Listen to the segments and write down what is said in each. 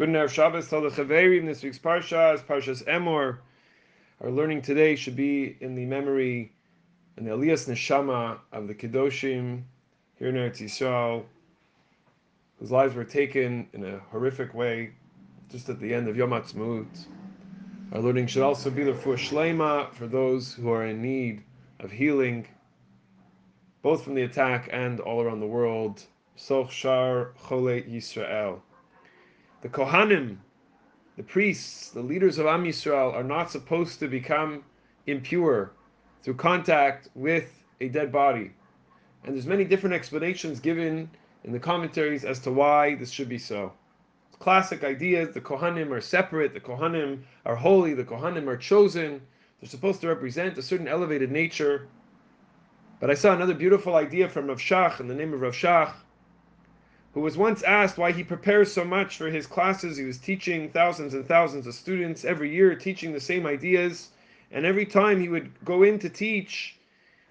Good Erev Shabbos, Chaverim. This week's Parsha is Parshas Emor. Our learning today should be in the memory and the Aliyas Neshama of the Kedoshim here in Eretz Yisrael, whose lives were taken in a horrific way just at the end of Yom Ha'atzmaut. Our learning should also be the for Shlema for those who are in need of healing, both from the attack and all around the world. Soch Shar Chole Yisrael. The Kohanim, the priests, the leaders of Am Yisrael, are not supposed to become impure through contact with a dead body. And there's many different explanations given in the commentaries as to why this should be so. Classic ideas, the Kohanim are separate, the Kohanim are holy, the Kohanim are chosen, they're supposed to represent a certain elevated nature. But I saw another beautiful idea from Rav Shach in the name of Rav Shach, who was once asked why he prepares so much for his classes. He was teaching thousands and thousands of students every year, teaching the same ideas. And every time he would go in to teach,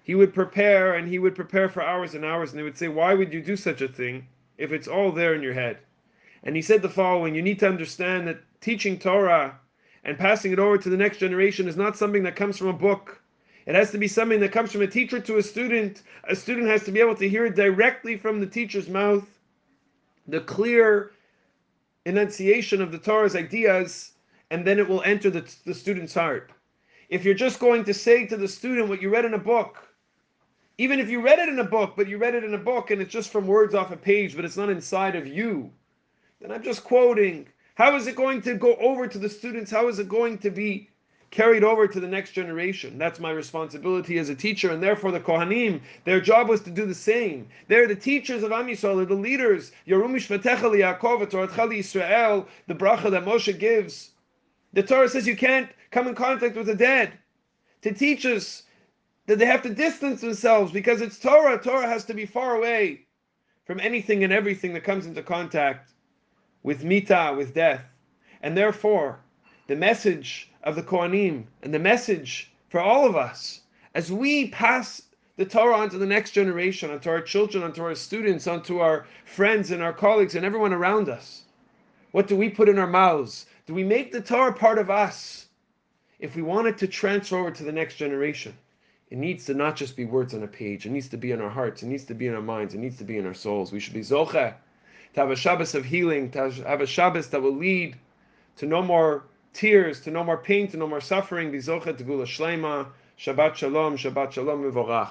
he would prepare and he would prepare for hours and hours. And they would say, Why would you do such a thing if it's all there in your head? And he said the following You need to understand that teaching Torah and passing it over to the next generation is not something that comes from a book. It has to be something that comes from a teacher to a student. A student has to be able to hear it directly from the teacher's mouth the clear enunciation of the Torah's ideas, and then it will enter the, the student's heart. If you're just going to say to the student what you read in a book, even if you read it in a book, but you read it in a book and it's just from words off a page, but it's not inside of you, then I'm just quoting. How is it going to go over to the students? How is it going to be carried over to the next generation. That's my responsibility as a teacher, and therefore the Kohanim, their job was to do the same. They're the teachers of Am Yisrael, they're the leaders. Yerumish V'techel Yaakov, Torah Israel, the bracha that Moshe gives. The Torah says you can't come in contact with the dead. To teach us that they have to distance themselves because it's Torah. Torah has to be far away from anything and everything that comes into contact with mita, with death. And therefore, the message of the Kohanim and the message for all of us as we pass the Torah on to the next generation, onto our children, onto our students, onto our friends and our colleagues and everyone around us. What do we put in our mouths? Do we make the Torah part of us? If we want it to transfer over to the next generation, it needs to not just be words on a page. It needs to be in our hearts. It needs to be in our minds. It needs to be in our souls. We should be zoche to have a Shabbos of healing, to have a Shabbos that will lead to no more tears, to no more pain, to no more suffering. Shabbat Shalom, Shabbat Shalom, Mivorach.